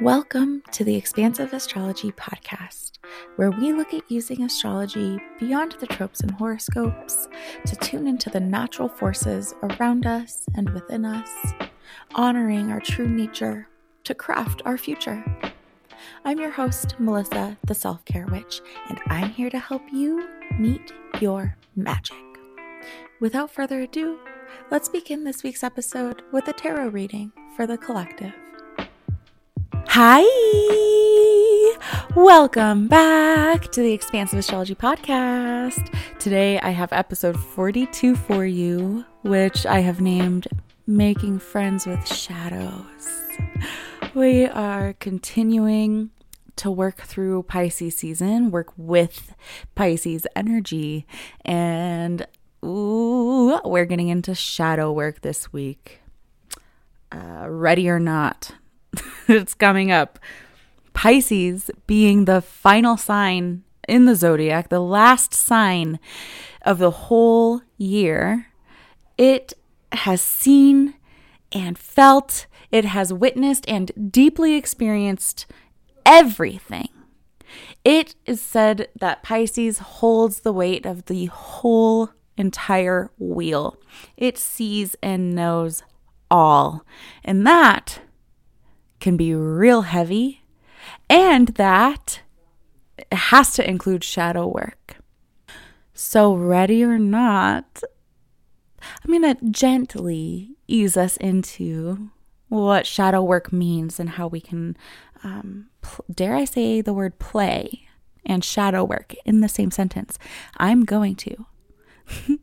Welcome to the Expansive Astrology Podcast, where we look at using astrology beyond the tropes and horoscopes to tune into the natural forces around us and within us, honoring our true nature to craft our future. I'm your host, Melissa, the Self Care Witch, and I'm here to help you meet your magic. Without further ado, let's begin this week's episode with a tarot reading for the collective. Hi! Welcome back to the Expansive Astrology Podcast. Today I have episode 42 for you, which I have named Making Friends with Shadows. We are continuing to work through Pisces season, work with Pisces energy, and ooh, we're getting into shadow work this week. Uh, ready or not, it's coming up. Pisces being the final sign in the zodiac, the last sign of the whole year, it has seen and felt, it has witnessed and deeply experienced everything. It is said that Pisces holds the weight of the whole entire wheel. It sees and knows all. And that can be real heavy, and that it has to include shadow work. So, ready or not, I'm going to gently ease us into what shadow work means and how we can, um, pl- dare I say the word play and shadow work in the same sentence. I'm going to.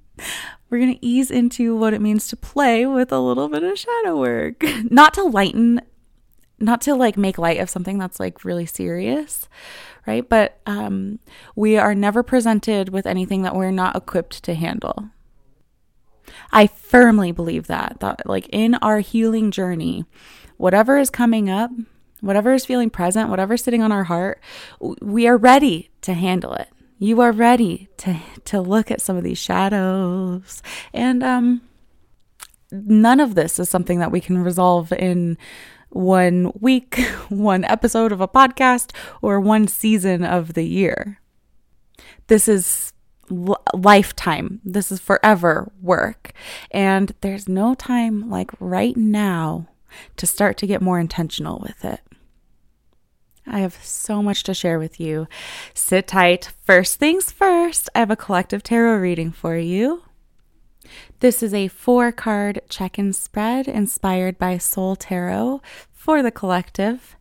We're going to ease into what it means to play with a little bit of shadow work. Not to lighten not to like make light of something that's like really serious, right? But um, we are never presented with anything that we're not equipped to handle. I firmly believe that that like in our healing journey, whatever is coming up, whatever is feeling present, whatever's sitting on our heart, we are ready to handle it. You are ready to to look at some of these shadows. And um none of this is something that we can resolve in one week, one episode of a podcast, or one season of the year. This is l- lifetime. This is forever work. And there's no time like right now to start to get more intentional with it. I have so much to share with you. Sit tight. First things first, I have a collective tarot reading for you. This is a four card check in spread inspired by Soul Tarot for the collective.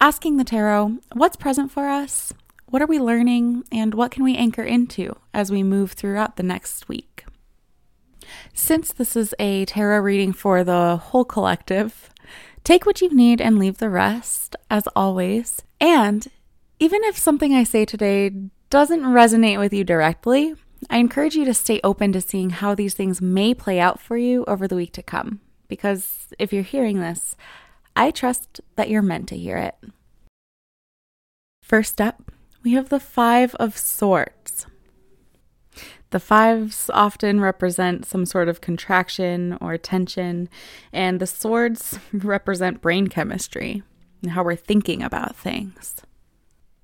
Asking the tarot, what's present for us? What are we learning? And what can we anchor into as we move throughout the next week? Since this is a tarot reading for the whole collective, take what you need and leave the rest, as always. And even if something I say today doesn't resonate with you directly, I encourage you to stay open to seeing how these things may play out for you over the week to come. Because if you're hearing this, I trust that you're meant to hear it. First up, we have the Five of Swords. The fives often represent some sort of contraction or tension, and the swords represent brain chemistry and how we're thinking about things.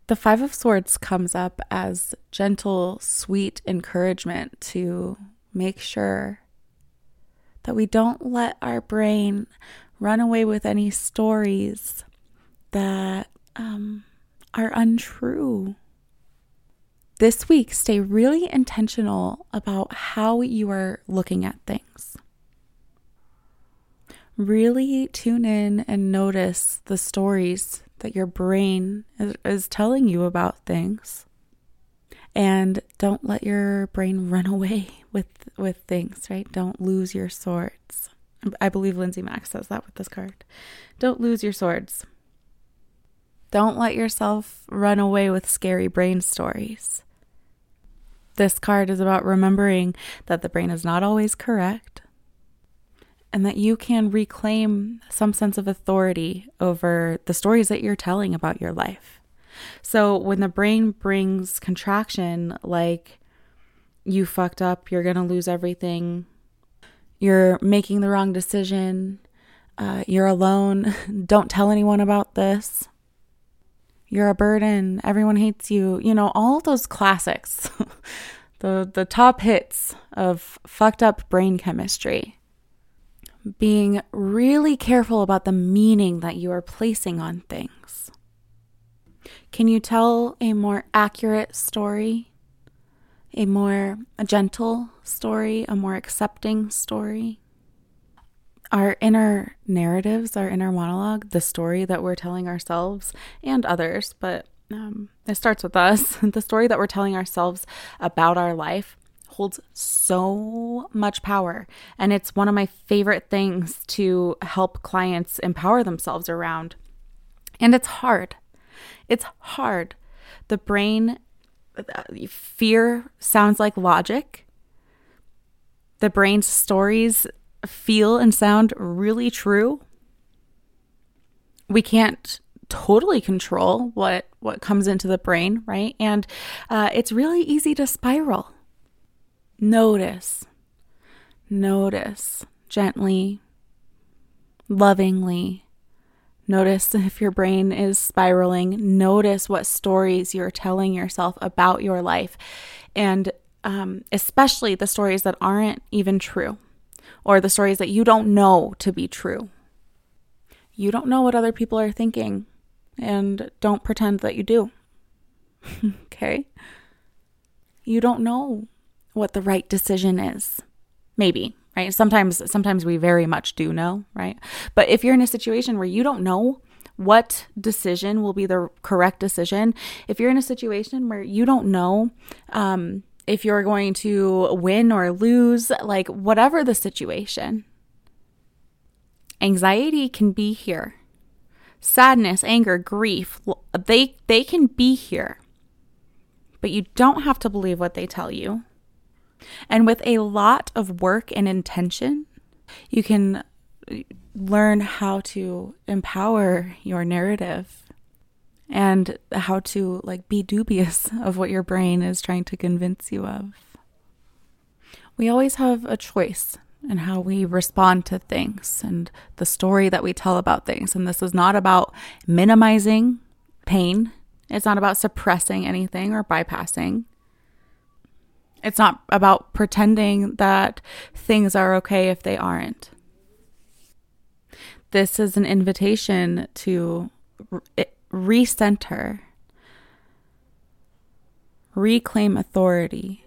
The Five of Swords comes up as gentle, sweet encouragement to make sure that we don't let our brain run away with any stories that um, are untrue. This week, stay really intentional about how you are looking at things. Really tune in and notice the stories that your brain is, is telling you about things. And don't let your brain run away with with things, right? Don't lose your swords. I believe Lindsay Mack says that with this card. Don't lose your swords. Don't let yourself run away with scary brain stories. This card is about remembering that the brain is not always correct and that you can reclaim some sense of authority over the stories that you're telling about your life. So when the brain brings contraction, like you fucked up, you're going to lose everything, you're making the wrong decision, uh, you're alone. Don't tell anyone about this. You're a burden. Everyone hates you. You know, all those classics, the, the top hits of fucked up brain chemistry. Being really careful about the meaning that you are placing on things. Can you tell a more accurate story? A more a gentle story? A more accepting story? our inner narratives, our inner monologue, the story that we're telling ourselves and others, but um, it starts with us. the story that we're telling ourselves about our life holds so much power. And it's one of my favorite things to help clients empower themselves around. And it's hard. It's hard. The brain, fear sounds like logic. The brain's stories feel and sound really true. We can't totally control what what comes into the brain, right? And uh, it's really easy to spiral. Notice, notice gently, lovingly. Notice if your brain is spiraling. Notice what stories you're telling yourself about your life, and um, especially the stories that aren't even true or the stories that you don't know to be true. You don't know what other people are thinking, and don't pretend that you do. okay? You don't know what the right decision is. Maybe, right? Sometimes sometimes we very much do know, right? But if you're in a situation where you don't know what decision will be the correct decision, if you're in a situation where you don't know um, if you're going to win or lose, like whatever the situation. Anxiety can be here. Sadness, anger, grief, they they can be here. But you don't have to believe what they tell you. And with a lot of work and intention, you can learn how to empower your narrative and how to like be dubious of what your brain is trying to convince you of. We always have a choice in how we respond to things and the story that we tell about things. And this is not about minimizing pain, it's not about suppressing anything or bypassing. It's not about pretending that things are okay if they aren't. This is an invitation to recenter, reclaim authority,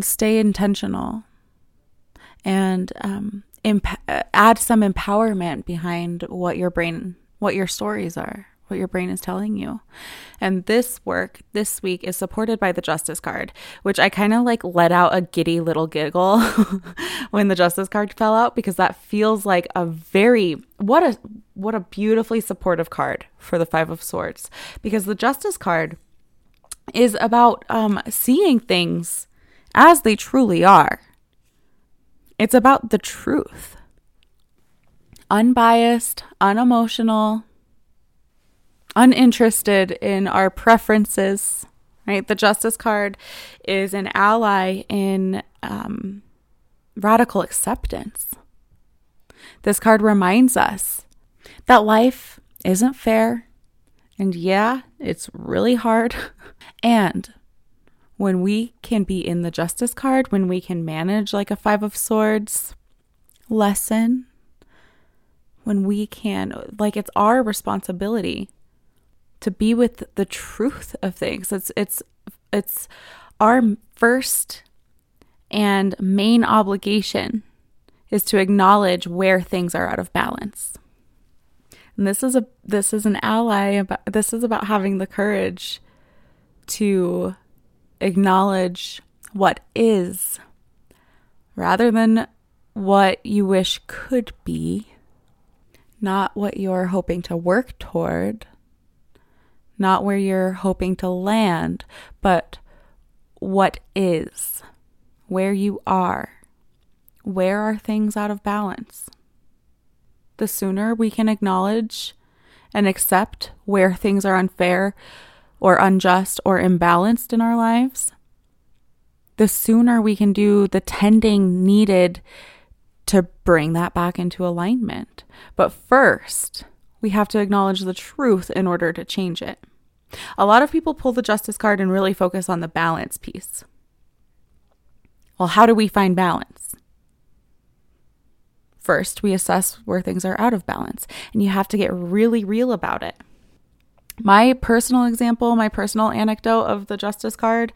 stay intentional, and um, imp- add some empowerment behind what your brain, what your stories are what your brain is telling you. And this work this week is supported by the Justice Card, which I kind of like let out a giddy little giggle when the Justice Card fell out because that feels like a very what a what a beautifully supportive card for the 5 of swords because the Justice Card is about um seeing things as they truly are. It's about the truth. Unbiased, unemotional, uninterested in our preferences, right? The Justice card is an ally in um, radical acceptance. This card reminds us that life isn't fair. And yeah, it's really hard. and when we can be in the Justice card, when we can manage like a Five of Swords lesson, when we can, like, it's our responsibility to be with the truth of things. It's it's it's our first and main obligation is to acknowledge where things are out of balance. And this is a this is an ally about this is about having the courage to acknowledge what is rather than what you wish could be, not what you're hoping to work toward, not where you're hoping to land, but what is, where you are. Where are things out of balance? The sooner we can acknowledge and accept where things are unfair or unjust or imbalanced in our lives, the sooner we can do the tending needed to bring that back into alignment. But first, we have to acknowledge the truth in order to change it. A lot of people pull the justice card and really focus on the balance piece. Well, how do we find balance? First, we assess where things are out of balance, and you have to get really real about it. My personal example, my personal anecdote of the justice card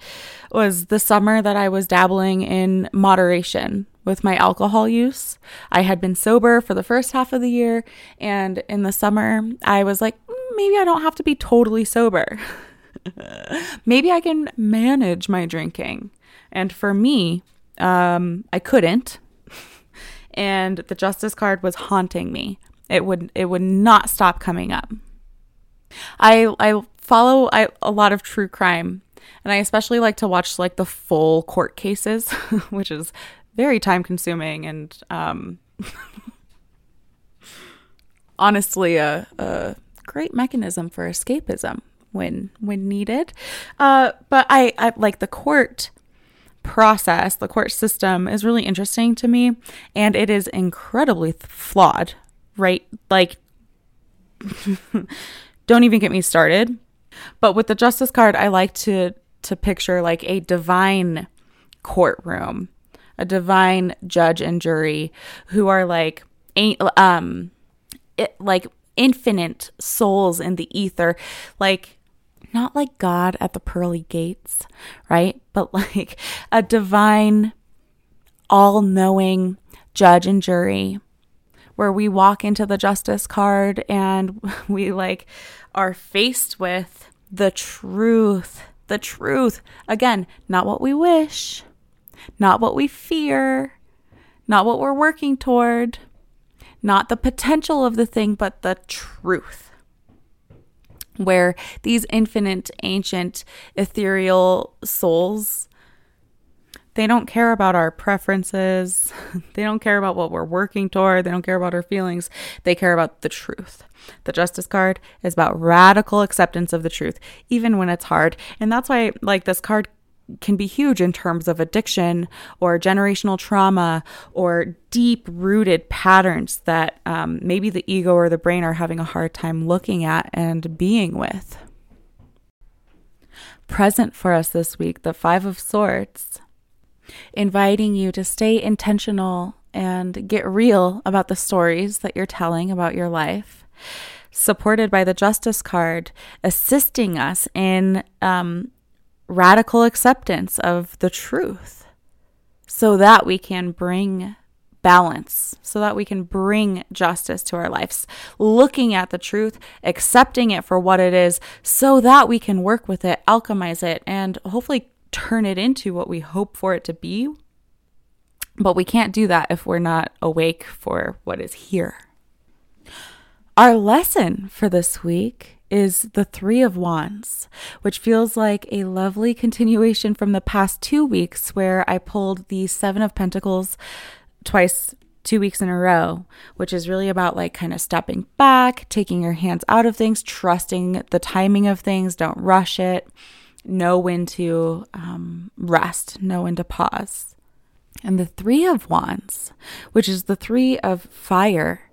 was the summer that I was dabbling in moderation with my alcohol use. I had been sober for the first half of the year, and in the summer, I was like, maybe I don't have to be totally sober. maybe I can manage my drinking. And for me, um, I couldn't. and the justice card was haunting me. It would it would not stop coming up. I I follow I, a lot of true crime and I especially like to watch like the full court cases, which is very time consuming and um, honestly a, a, great mechanism for escapism when when needed. Uh, but I, I like the court process, the court system is really interesting to me, and it is incredibly flawed. Right, like. don't even get me started. But with the justice card, I like to to picture like a divine courtroom a divine judge and jury who are like um it, like infinite souls in the ether. Like not like god at the pearly gates right? But like a divine all-knowing judge and jury where we walk into the justice card and we like are faced with the truth the truth. Again not what we wish not what we fear, not what we're working toward, not the potential of the thing, but the truth. Where these infinite, ancient, ethereal souls, they don't care about our preferences. They don't care about what we're working toward. They don't care about our feelings. They care about the truth. The Justice card is about radical acceptance of the truth, even when it's hard. And that's why, like, this card can be huge in terms of addiction or generational trauma or deep rooted patterns that um, maybe the ego or the brain are having a hard time looking at and being with. Present for us this week, the Five of Swords, inviting you to stay intentional and get real about the stories that you're telling about your life supported by the Justice card, assisting us in um, radical acceptance of the truth so that we can bring balance, so that we can bring justice to our lives, looking at the truth, accepting it for what it is, so that we can work with it, alchemize it, and hopefully turn it into what we hope for it to be. But we can't do that if we're not awake for what is here. Our lesson for this week is the Three of Wands, which feels like a lovely continuation from the past two weeks where I pulled the Seven of Pentacles twice, two weeks in a row, which is really about like kind of stepping back, taking your hands out of things, trusting the timing of things, don't rush it, know when to um, rest, know when to pause. And the Three of Wands, which is the Three of Fire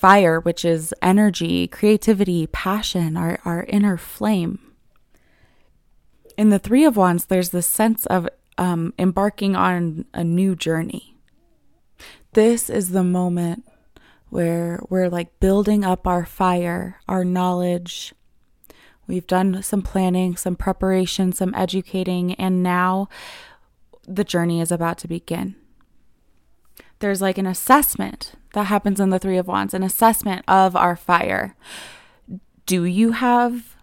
fire, which is energy, creativity, passion, our, our inner flame. In the Three of Wands, there's this sense of um, embarking on a new journey. This is the moment where we're like building up our fire, our knowledge. We've done some planning, some preparation, some educating, and now the journey is about to begin. There's like an assessment that happens in the Three of Wands, an assessment of our fire. Do you have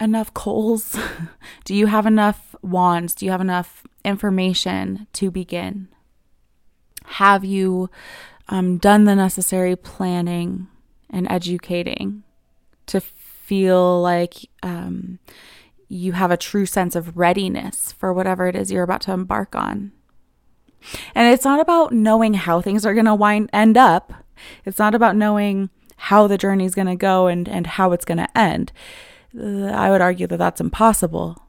enough coals? Do you have enough wands? Do you have enough information to begin? Have you um, done the necessary planning and educating to feel like um, you have a true sense of readiness for whatever it is you're about to embark on? And it's not about knowing how things are going to wind end up. It's not about knowing how the journey is going to go and and how it's going to end. I would argue that that's impossible.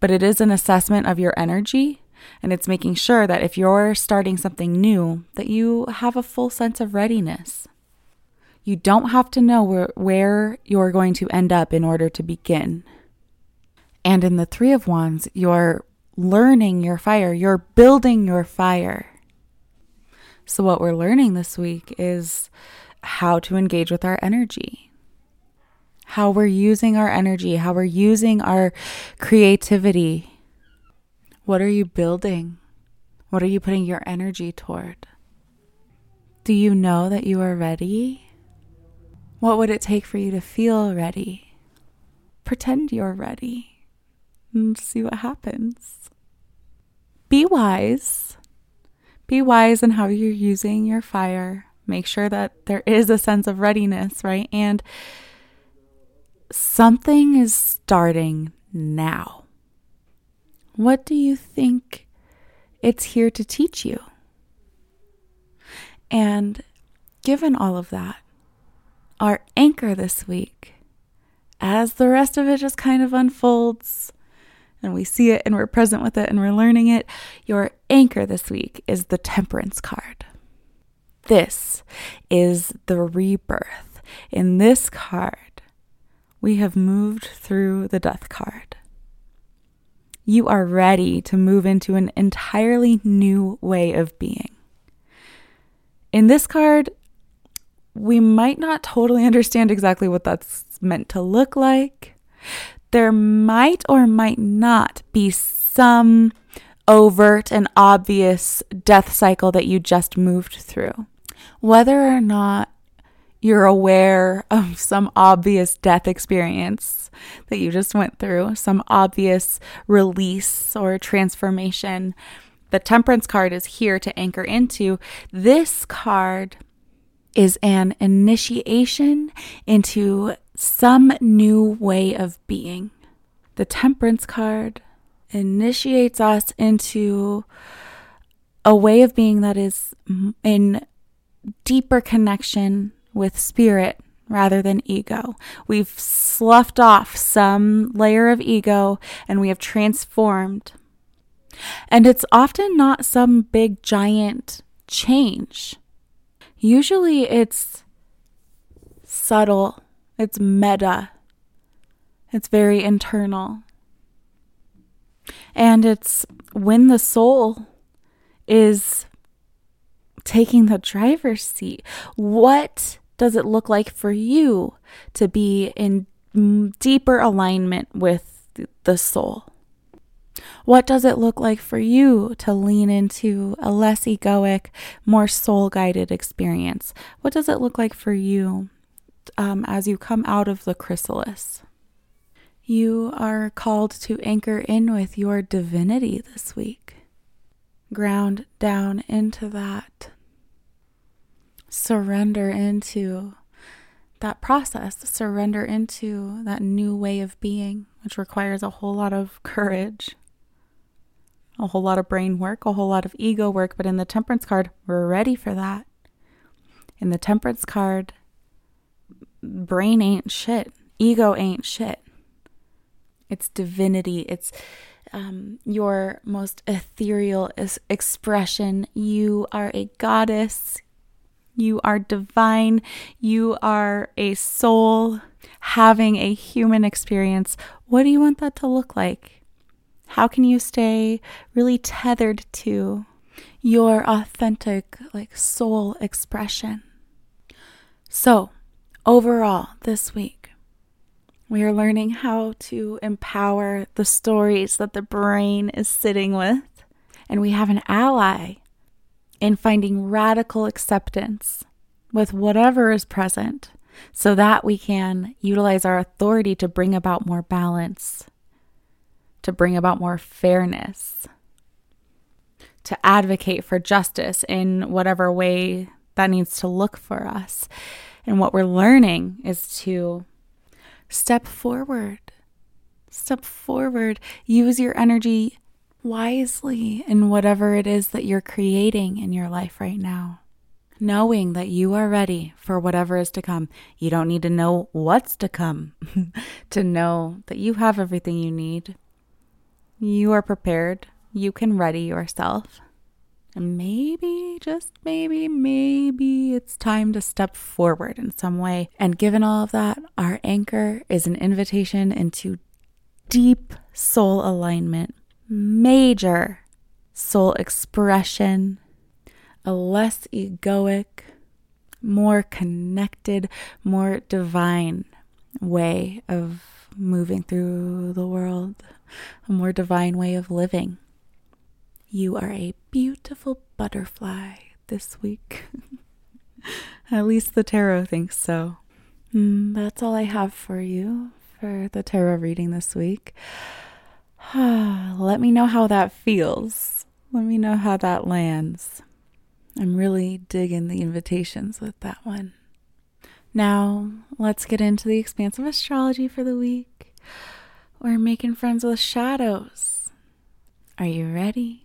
But it is an assessment of your energy And it's making sure that if you're starting something new, that you have a full sense of readiness. You don't have to know where, where you're going to end up in order to begin. And in the Three of Wands, you're learning your fire, you're building your fire. So, what we're learning this week is how to engage with our energy, how we're using our energy, how we're using our creativity. What are you building? What are you putting your energy toward? Do you know that you are ready? What would it take for you to feel ready? Pretend you're ready and see what happens. Be wise. Be wise in how you're using your fire. Make sure that there is a sense of readiness, right? And something is starting now. What do you think it's here to teach you? And given all of that, our anchor this week, as the rest of it just kind of unfolds and we see it and we're present with it and we're learning it, your anchor this week is the temperance card. This is the rebirth. In this card, we have moved through the death card. You are ready to move into an entirely new way of being. In this card, we might not totally understand exactly what that's meant to look like. There might or might not be some overt and obvious death cycle that you just moved through. Whether or not you're aware of some obvious death experience that you just went through, some obvious release or transformation, the temperance card is here to anchor into. This card is an initiation into some new way of being. The temperance card initiates us into a way of being that is in deeper connection with spirit rather than ego. We've sloughed off some layer of ego and we have transformed. And it's often not some big giant change. Usually it's subtle, it's meta, it's very internal. And it's when the soul is taking the driver's seat. What does it look like for you to be in deeper alignment with the soul? What does it look like for you to lean into a less egoic, more soul guided experience? What does it look like for you um, as you come out of the chrysalis? You are called to anchor in with your divinity this week. Ground down into that. Surrender into that process, surrender into that new way of being, which requires a whole lot of courage a whole lot of brain work, a whole lot of ego work, but in the temperance card, we're ready for that. In the temperance card, brain ain't shit, ego ain't shit. It's divinity, it's um, your most ethereal expression. You are a goddess, you are divine, you are a soul having a human experience. What do you want that to look like? How can you stay really tethered to your authentic, like soul expression? So, overall, this week, we are learning how to empower the stories that the brain is sitting with. And we have an ally in finding radical acceptance with whatever is present so that we can utilize our authority to bring about more balance to bring about more fairness, to advocate for justice in whatever way that needs to look for us. And what we're learning is to step forward, step forward, use your energy wisely in whatever it is that you're creating in your life right now. Knowing that you are ready for whatever is to come. You don't need to know what's to come to know that you have everything you need you are prepared you can ready yourself. And maybe, just maybe, maybe it's time to step forward in some way. And given all of that, our anchor is an invitation into deep soul alignment, major soul expression, a less egoic, more connected, more divine way of moving through the world, a more divine way of living. You are a beautiful butterfly this week. At least the tarot thinks so. Mm, that's all I have for you for the tarot reading this week. Let me know how that feels. Let me know how that lands. I'm really digging the invitations with that one. Now, let's get into the expansive astrology for the week. We're making friends with shadows. Are you ready?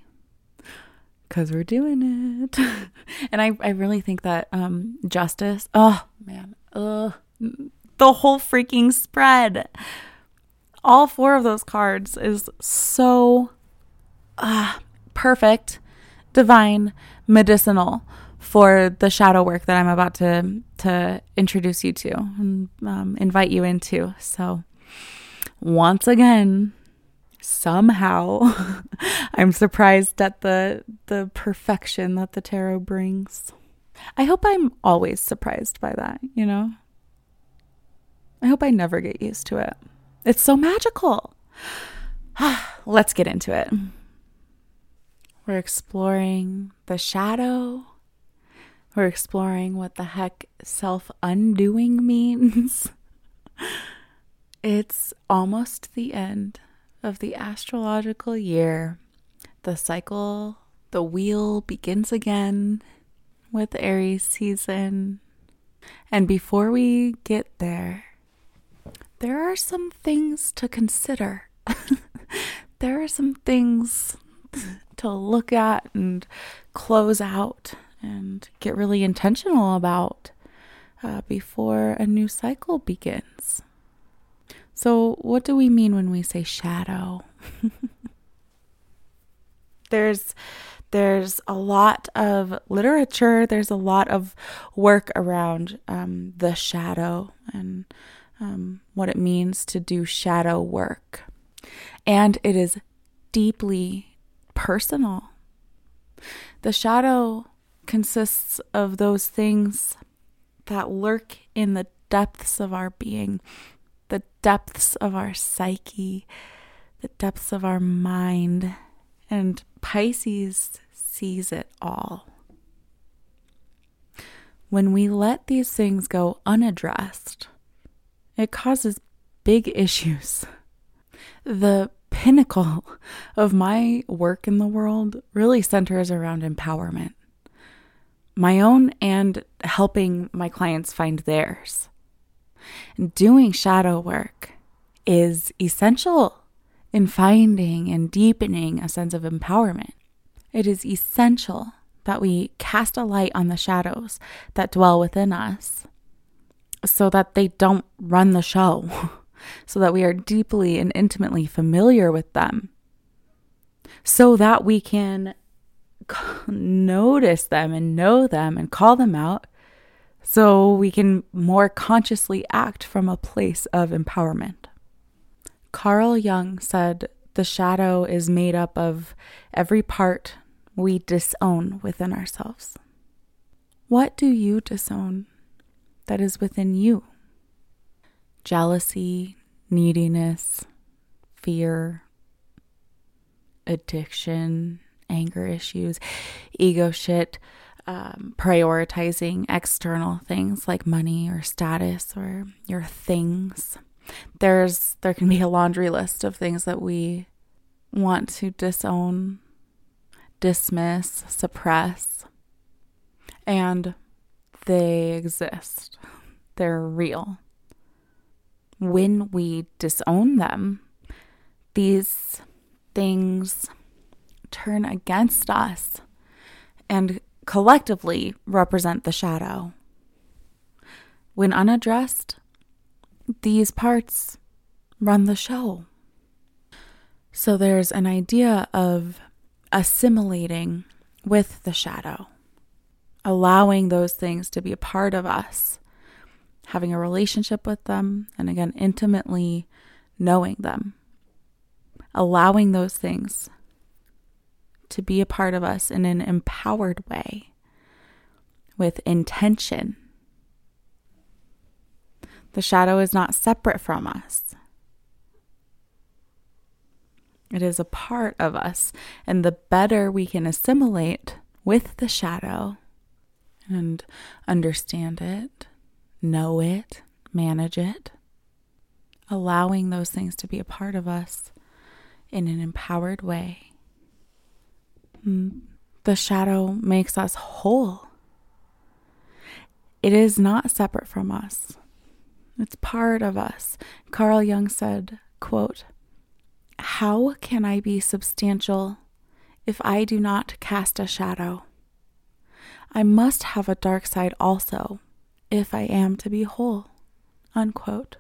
Because we're doing it. and I, I really think that um, justice, oh man, ugh, the whole freaking spread. All four of those cards is so uh, perfect, divine, medicinal for the shadow work that I'm about to to introduce you to and um, invite you into. So, once again, somehow, I'm surprised at the the perfection that the tarot brings. I hope I'm always surprised by that. You know, I hope I never get used to it. It's so magical. Let's get into it. We're exploring the shadow we're exploring what the heck self undoing means. it's almost the end of the astrological year. The cycle, the wheel begins again with Aries season. And before we get there, there are some things to consider. there are some things to look at and close out and get really intentional about uh, before a new cycle begins. So, what do we mean when we say shadow? there's there's a lot of literature. There's a lot of work around um, the shadow and um, what it means to do shadow work, and it is deeply personal. The shadow consists of those things that lurk in the depths of our being, the depths of our psyche, the depths of our mind. And Pisces sees it all. When we let these things go unaddressed, it causes big issues. The pinnacle of my work in the world really centers around empowerment my own and helping my clients find theirs. Doing shadow work is essential in finding and deepening a sense of empowerment. It is essential that we cast a light on the shadows that dwell within us so that they don't run the show, so that we are deeply and intimately familiar with them, so that we can notice them and know them and call them out so we can more consciously act from a place of empowerment. Carl Jung said the shadow is made up of every part we disown within ourselves. What do you disown that is within you? Jealousy, neediness, fear, addiction, anger issues, ego shit, um, prioritizing external things like money or status or your things. There's there can be a laundry list of things that we want to disown, dismiss, suppress, and they exist. They're real. When we disown them, these things turn against us and collectively represent the shadow. When unaddressed, these parts run the show. So there's an idea of assimilating with the shadow, allowing those things to be a part of us, having a relationship with them, and again, intimately knowing them, allowing those things to be a part of us in an empowered way with intention. The shadow is not separate from us. It is a part of us. And the better we can assimilate with the shadow and understand it, know it, manage it, allowing those things to be a part of us in an empowered way, the shadow makes us whole. It is not separate from us. It's part of us. Carl Jung said, quote, how can I be substantial if I do not cast a shadow? I must have a dark side also if I am to be whole. Unquote.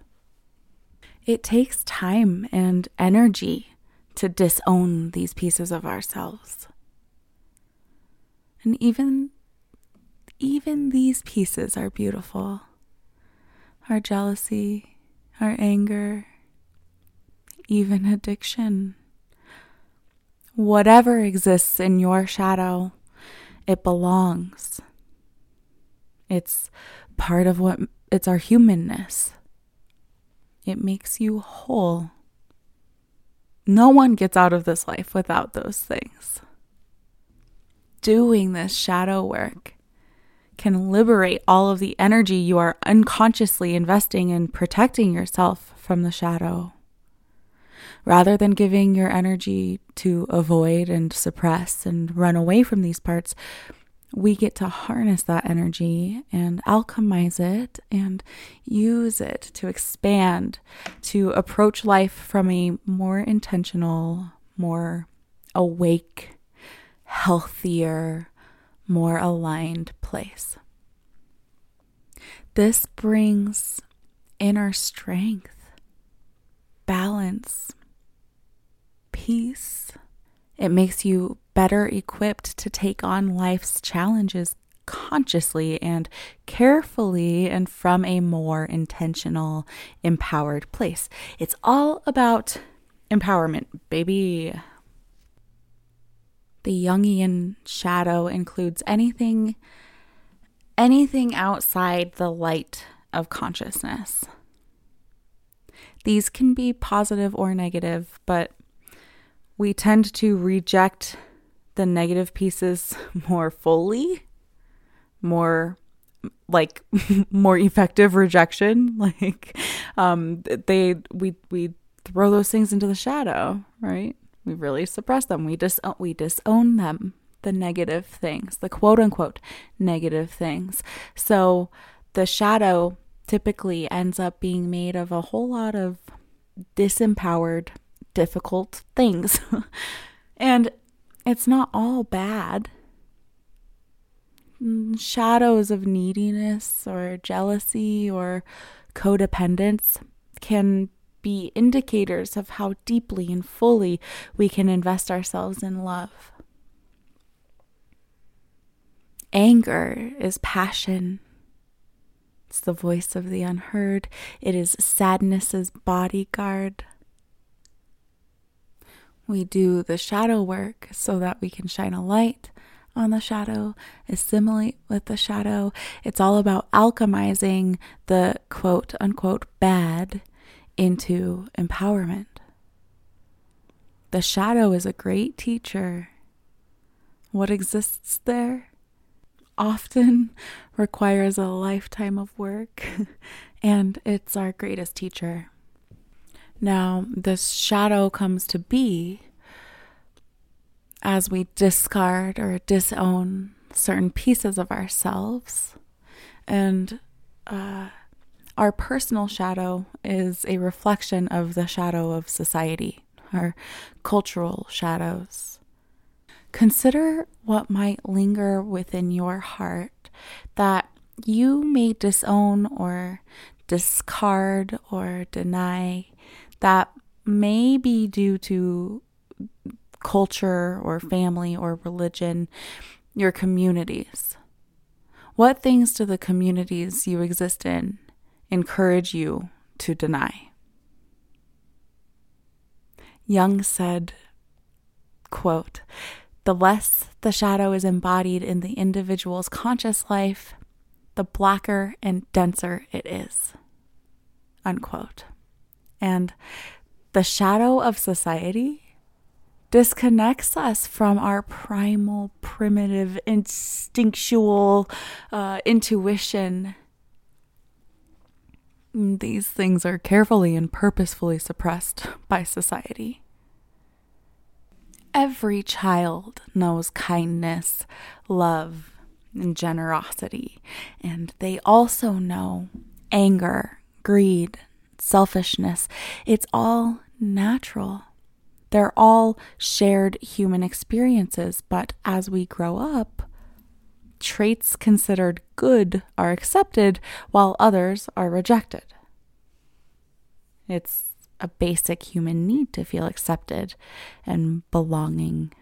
It takes time and energy to disown these pieces of ourselves. And even even these pieces are beautiful. Our jealousy, our anger, even addiction. Whatever exists in your shadow, it belongs. It's part of what it's our humanness. It makes you whole. No one gets out of this life without those things. Doing this shadow work can liberate all of the energy you are unconsciously investing in protecting yourself from the shadow. Rather than giving your energy to avoid and suppress and run away from these parts, we get to harness that energy and alchemize it and use it to expand, to approach life from a more intentional, more awake, healthier, more aligned place. This brings inner strength, balance, peace. It makes you better equipped to take on life's challenges consciously and carefully and from a more intentional, empowered place. It's all about empowerment, baby. The Jungian shadow includes anything anything outside the light of consciousness. These can be positive or negative, but we tend to reject the negative pieces more fully, more like more effective rejection like um they we we throw those things into the shadow right we really suppress them we dis we disown them the negative things the quote unquote negative things so the shadow typically ends up being made of a whole lot of disempowered difficult things. and it's not all bad. Mm, shadows of neediness or jealousy or codependence can be indicators of how deeply and fully we can invest ourselves in love. Anger is passion. It's the voice of the unheard. It is sadness's bodyguard. We do the shadow work so that we can shine a light on the shadow, assimilate with the shadow. It's all about alchemizing the quote unquote bad into empowerment. The shadow is a great teacher. What exists there often requires a lifetime of work, and it's our greatest teacher. Now, this shadow comes to be as we discard or disown certain pieces of ourselves. And uh, our personal shadow is a reflection of the shadow of society, our cultural shadows. Consider what might linger within your heart that you may disown or discard or deny that may be due to culture or family or religion, your communities. What things do the communities you exist in encourage you to deny? Jung said, quote, the less the shadow is embodied in the individual's conscious life, the blacker and denser it is. Unquote. And the shadow of society disconnects us from our primal, primitive, instinctual uh, intuition. These things are carefully and purposefully suppressed by society. Every child knows kindness, love, and generosity, and they also know anger, greed, selfishness. It's all natural. They're all shared human experiences, but as we grow up, traits considered good are accepted while others are rejected. It's a basic human need to feel accepted and belonging.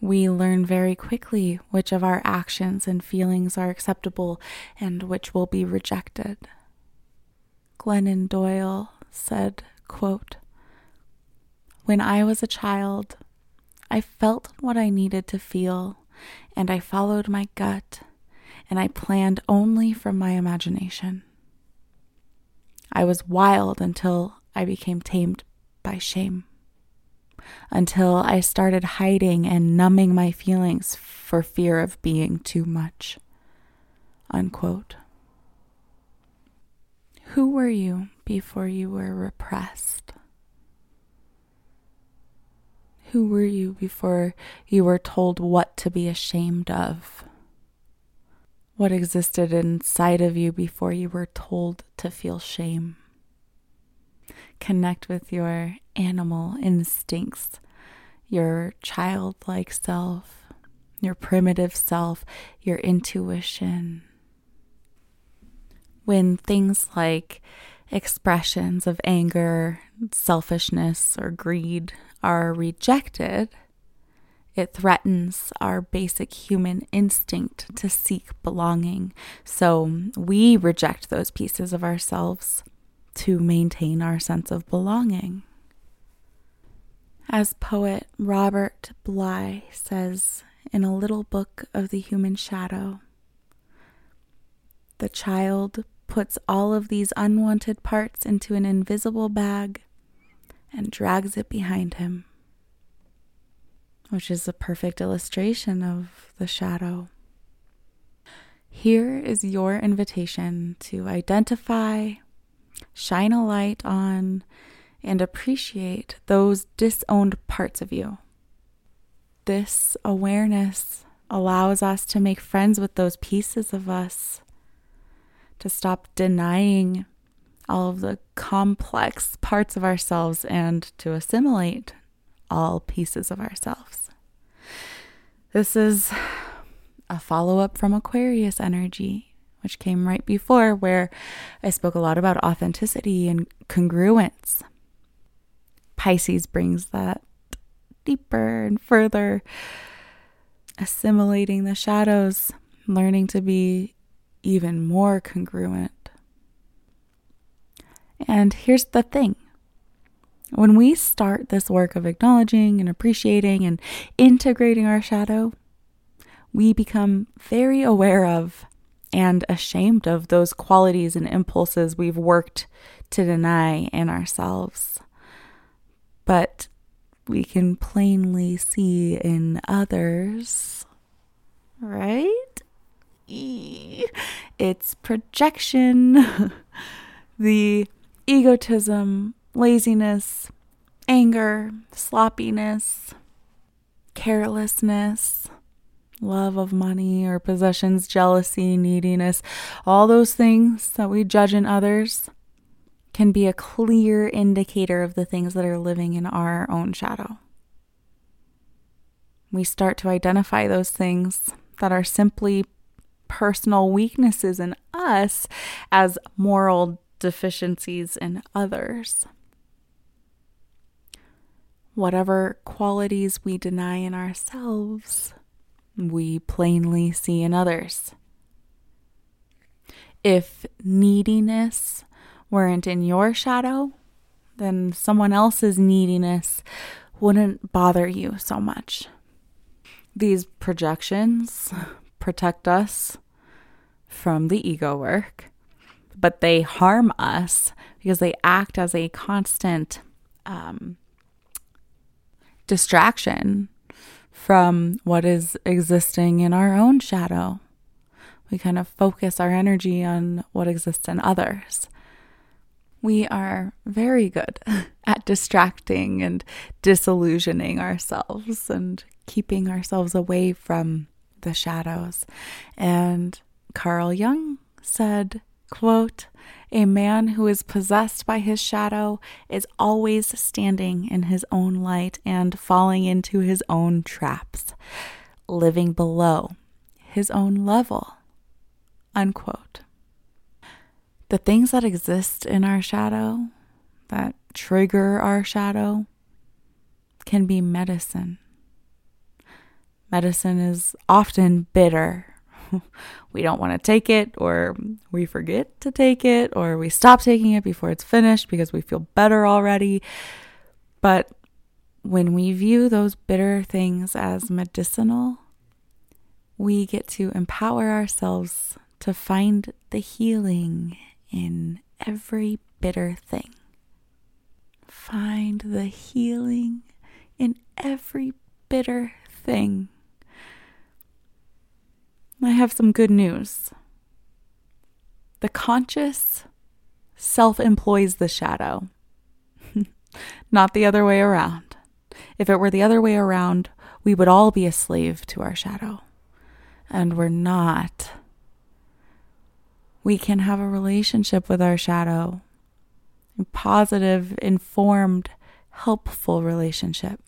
We learn very quickly which of our actions and feelings are acceptable and which will be rejected. Glennon Doyle said, quote, When I was a child, I felt what I needed to feel, and I followed my gut, and I planned only from my imagination. I was wild until I became tamed by shame, until I started hiding and numbing my feelings for fear of being too much. Unquote. Who were you before you were repressed? Who were you before you were told what to be ashamed of? What existed inside of you before you were told to feel shame? Connect with your animal instincts, your childlike self, your primitive self, your intuition when things like expressions of anger, selfishness, or greed are rejected, it threatens our basic human instinct to seek belonging. So we reject those pieces of ourselves to maintain our sense of belonging. As poet Robert Bly says in a little book of the human shadow, the child puts all of these unwanted parts into an invisible bag and drags it behind him, which is a perfect illustration of the shadow. Here is your invitation to identify, shine a light on, and appreciate those disowned parts of you. This awareness allows us to make friends with those pieces of us to stop denying all of the complex parts of ourselves and to assimilate all pieces of ourselves. This is a follow up from Aquarius energy, which came right before, where I spoke a lot about authenticity and congruence. Pisces brings that deeper and further, assimilating the shadows, learning to be even more congruent. And here's the thing when we start this work of acknowledging and appreciating and integrating our shadow, we become very aware of and ashamed of those qualities and impulses we've worked to deny in ourselves. But we can plainly see in others, right? It's projection, the egotism, laziness, anger, sloppiness, carelessness, love of money or possessions, jealousy, neediness, all those things that we judge in others can be a clear indicator of the things that are living in our own shadow. We start to identify those things that are simply personal weaknesses in us as moral deficiencies in others. whatever qualities we deny in ourselves, we plainly see in others. If neediness weren't in your shadow, then someone else's neediness wouldn't bother you so much. These projections protect us from the ego work, but they harm us because they act as a constant um, distraction from what is existing in our own shadow. We kind of focus our energy on what exists in others. We are very good at distracting and disillusioning ourselves and keeping ourselves away from the shadows. And Carl Jung said, quote, a man who is possessed by his shadow is always standing in his own light and falling into his own traps, living below his own level. Unquote. The things that exist in our shadow, that trigger our shadow, can be medicine. Medicine is often bitter we don't want to take it, or we forget to take it, or we stop taking it before it's finished because we feel better already. But when we view those bitter things as medicinal, we get to empower ourselves to find the healing in every bitter thing. Find the healing in every bitter thing. I have some good news. The conscious self employs the shadow, not the other way around. If it were the other way around, we would all be a slave to our shadow. And we're not. We can have a relationship with our shadow, a positive, informed, helpful relationship.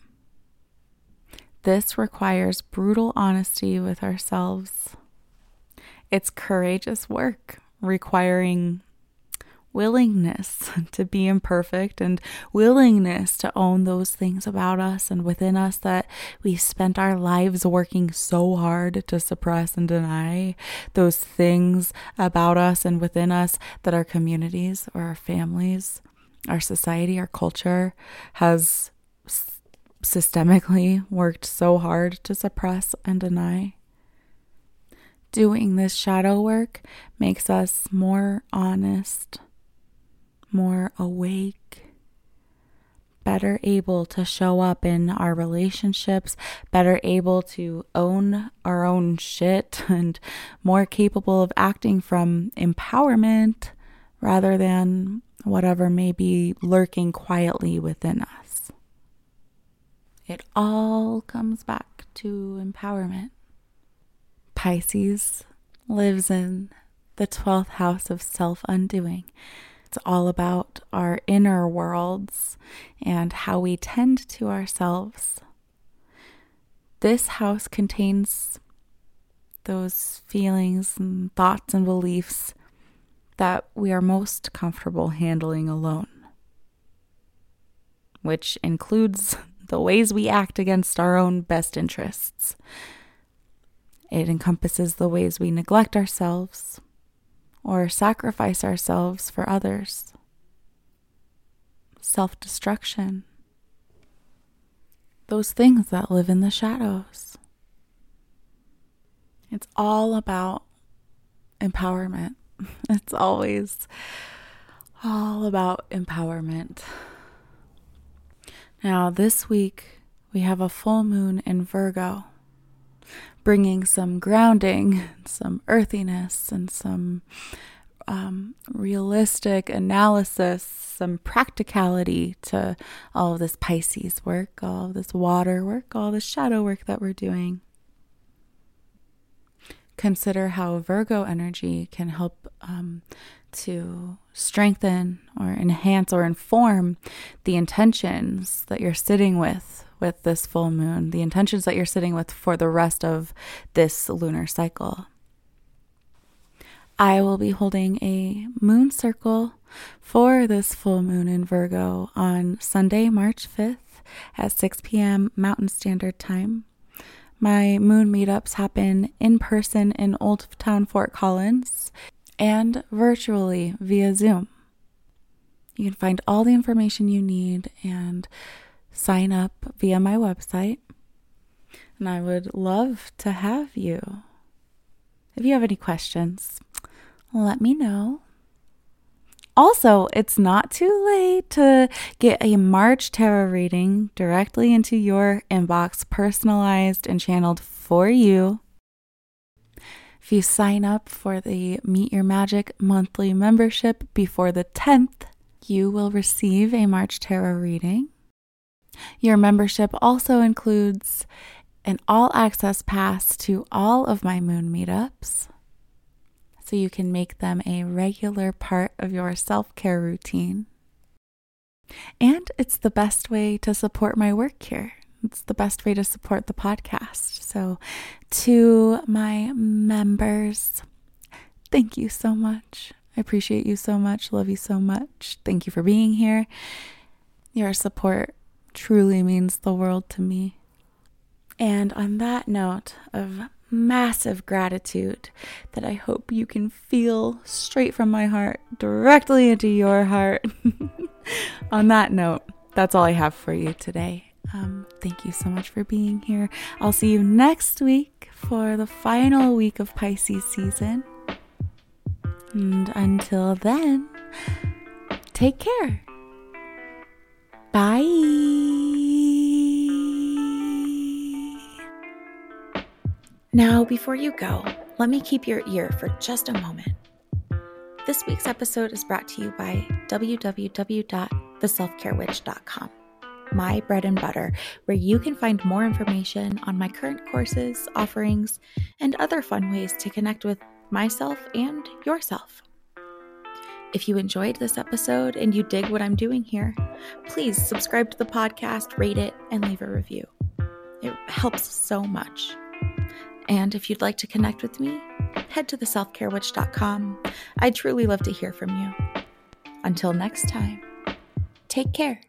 This requires brutal honesty with ourselves it's courageous work requiring willingness to be imperfect and willingness to own those things about us and within us that we spent our lives working so hard to suppress and deny those things about us and within us that our communities or our families, our society, our culture has systemically worked so hard to suppress and deny doing this shadow work makes us more honest, more awake, better able to show up in our relationships, better able to own our own shit, and more capable of acting from empowerment rather than whatever may be lurking quietly within us. It all comes back to empowerment. Pisces lives in the 12th house of self undoing. It's all about our inner worlds and how we tend to ourselves. This house contains those feelings and thoughts and beliefs that we are most comfortable handling alone, which includes the ways we act against our own best interests. It encompasses the ways we neglect ourselves or sacrifice ourselves for others, self destruction, those things that live in the shadows. It's all about empowerment. It's always all about empowerment. Now, this week we have a full moon in Virgo bringing some grounding, some earthiness, and some um, realistic analysis, some practicality to all of this Pisces work, all of this water work, all the shadow work that we're doing. Consider how Virgo energy can help um, to strengthen or enhance or inform the intentions that you're sitting with with this full moon, the intentions that you're sitting with for the rest of this lunar cycle. I will be holding a moon circle for this full moon in Virgo on Sunday, March 5th at 6 p.m. Mountain Standard Time. My moon meetups happen in person in Old Town Fort Collins and virtually via Zoom. You can find all the information you need and sign up via my website. And I would love to have you. If you have any questions, let me know. Also, it's not too late to get a March tarot reading directly into your inbox, personalized and channeled for you. If you sign up for the Meet Your Magic monthly membership before the 10th, you will receive a March tarot reading. Your membership also includes an all access pass to all of my moon meetups so you can make them a regular part of your self care routine. And it's the best way to support my work here. It's the best way to support the podcast. So, to my members, thank you so much. I appreciate you so much. Love you so much. Thank you for being here. Your support truly means the world to me. And on that note of massive gratitude that I hope you can feel straight from my heart directly into your heart. On that note, that's all I have for you today. Um, thank you so much for being here. I'll see you next week for the final week of Pisces season. And until then, take care. Bye. Now, before you go, let me keep your ear for just a moment. This week's episode is brought to you by www.theselfcarewitch.com, my bread and butter, where you can find more information on my current courses, offerings, and other fun ways to connect with myself and yourself. If you enjoyed this episode and you dig what I'm doing here, please subscribe to the podcast, rate it, and leave a review. It helps so much. And if you'd like to connect with me, head to theselfcarewitch.com. I'd truly love to hear from you. Until next time, take care.